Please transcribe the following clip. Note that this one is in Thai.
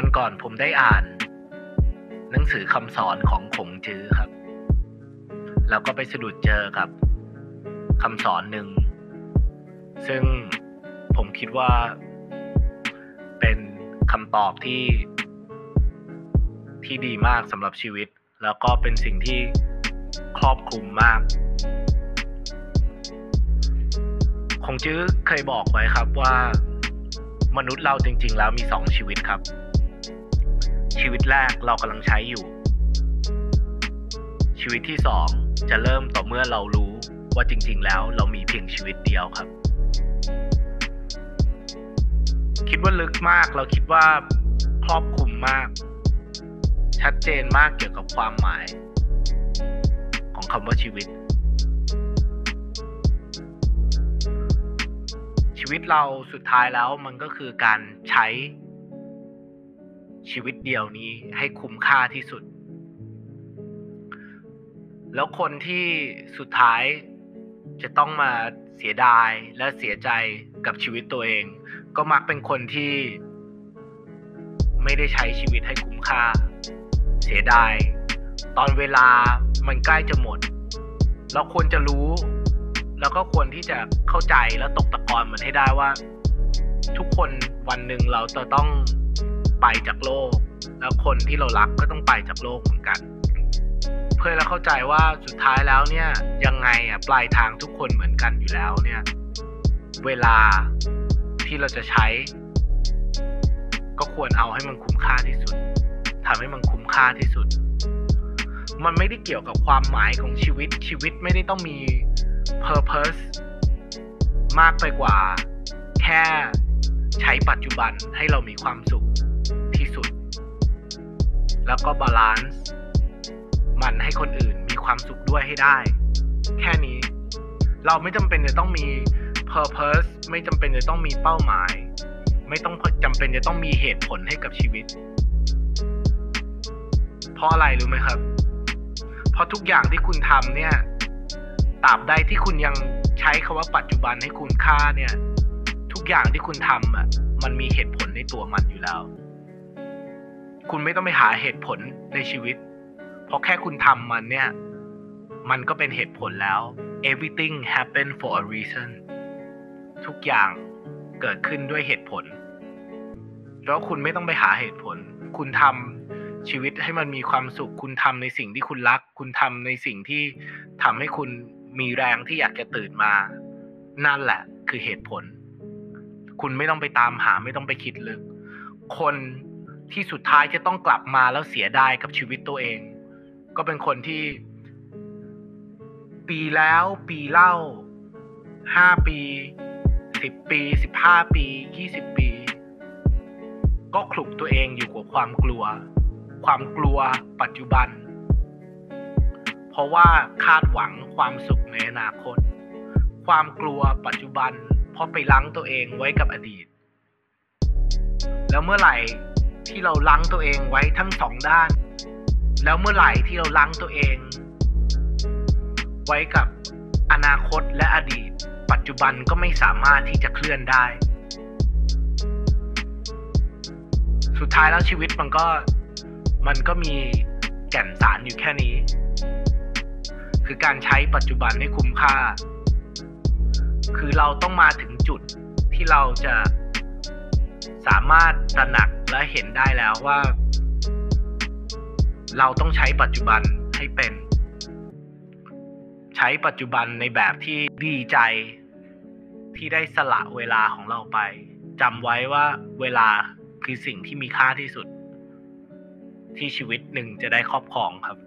วันก่อนผมได้อ่าน หนังสือคำสอนของขงจื้อครับ แล้วก็ไปสะดุดเจอกับคำสอนหนึ่ง ซึ่งผมคิดว่า เป็นคำตอบที่ ที่ดีมากสำหรับชีวิต แล้วก็เป็นสิ่งที่ครอบคลุมมากคงจื้อเคยบอกไว้ครับว่า มนุษย์เราจริง ๆ แล้วมีสองชีวิตครับ ชีวิตแรกเรากำลังใช้อยู่ ชีวิตที่สองจะเริ่มต่อเมื่อเรารู้ว่าจริง ๆ แล้วเรามีเพียงชีวิตเดียวครับ คิดว่าลึกมากเราคิดว่าครอบคลุมมาก ชัดเจนมากเกี่ยวกับความหมาย ของคำว่าชีวิต ชีวิตเราสุดท้ายแล้วมันก็คือการใช้ ชีวิตเดียวนี้ให้คุ้มค่าที่สุด แล้วคนที่สุดท้ายจะต้องมาเสียดายและเสียใจกับชีวิตตัวเอง ก็มักเป็นคนที่ไม่ได้ใช้ชีวิตให้คุ้มค่า เสียดาย ตอนเวลามันใกล้จะหมด เราควรจะรู้ แล้วก็ควรที่จะเข้าใจและตกตะกอนมันให้ได้ว่า ทุกคนวันหนึ่งเราจะต้อง ไปจากโลก แล้วคนที่เรารักก็ต้องไปจากโลกเหมือนกัน เพื่อเราเข้าใจว่าสุดท้ายแล้วเนี่ยยังไงอะปลายทางทุกคนเหมือนกันอยู่แล้วเนี่ย เวลาที่เราจะใช้ ก็ควรเอาให้มันคุ้มค่าที่สุดทำให้มันคุ้มค่าที่สุด มันไม่ได้เกี่ยวกับความหมายของชีวิต ชีวิตไม่ได้ต้องมี purpose มากไปกว่า แค่ใช้ปัจจุบันให้เรามีความสุข แล้วก็ balance มันให้คนอื่นมีความสุขด้วยให้ได้ แค่นี้ เราไม่จำเป็นจะต้องมี purpose ไม่จำเป็นจะต้องมีเป้าหมาย ไม่ต้องจำเป็นจะต้องมีเหตุผลให้กับชีวิต เพราะอะไรรู้ไหมครับ เพราะทุกอย่างที่คุณทำเนี่ยตราบใดที่คุณยังใช้คาว่าปัจจุบันให้คุณค่าเนี่ย ทุกอย่างที่คุณทำอะมันมีเหตุผลในตัวมันอยู่แล้ว คุณไม่ต้องไปหาเหตุผลในชีวิต เพราะแค่คุณทำมันเนี่ย มันก็เป็นเหตุผลแล้ว everything happen for a reason ทุกอย่างเกิดขึ้นด้วยเหตุผล แล้วคุณไม่ต้องไปหาเหตุผล คุณทำชีวิตให้มันมีความสุข คุณทำในสิ่งที่คุณรัก คุณทำในสิ่งที่ทำให้คุณมีแรงที่อยากจะตื่นมา นั่นแหละ คือเหตุผล คุณไม่ต้องไปตามหาไม่ต้องไปคิดลึก คน ที่สุดท้ายจะต้องกลับมาแล้วเสียดายกับชีวิตตัวเอง ก็เป็นคนที่ ปีแล้วปีเล่าห้าปีสิบปีสิบห้าปียี่สิบปี ก็คลุกตัวเองอยู่กับความกลัว ความกลัวปัจจุบัน เพราะว่าคาดหวังความสุขในอนาคต ความกลัวปัจจุบัน เพราะไปลังตัวเองไว้กับอดีต แล้วเมื่อไหร่ ที่เราลังตัวเองไว้ทั้งสองด้าน แล้วเมื่อไหร่ที่เราลังตัวเอง ไว้กับอนาคตและอดีต ปัจจุบันก็ไม่สามารถที่จะเคลื่อนได้ สุดท้ายแล้วชีวิตมันก็มันก็มีแก่นสารอยู่แค่นี้ คือการใช้ปัจจุบันให้คุ้มค่า คือเราต้องมาถึงจุดที่เราจะสามารถตระหนัก และเห็นได้แล้วว่า เราต้องใช้ปัจจุบันให้เป็น ใช้ปัจจุบันในแบบที่ดีใจ ที่ได้สละเวลาของเราไปจำไว้ว่าเวลาคือสิ่งที่มีค่าที่สุด ที่ชีวิตหนึ่งจะได้ครอบครองครับ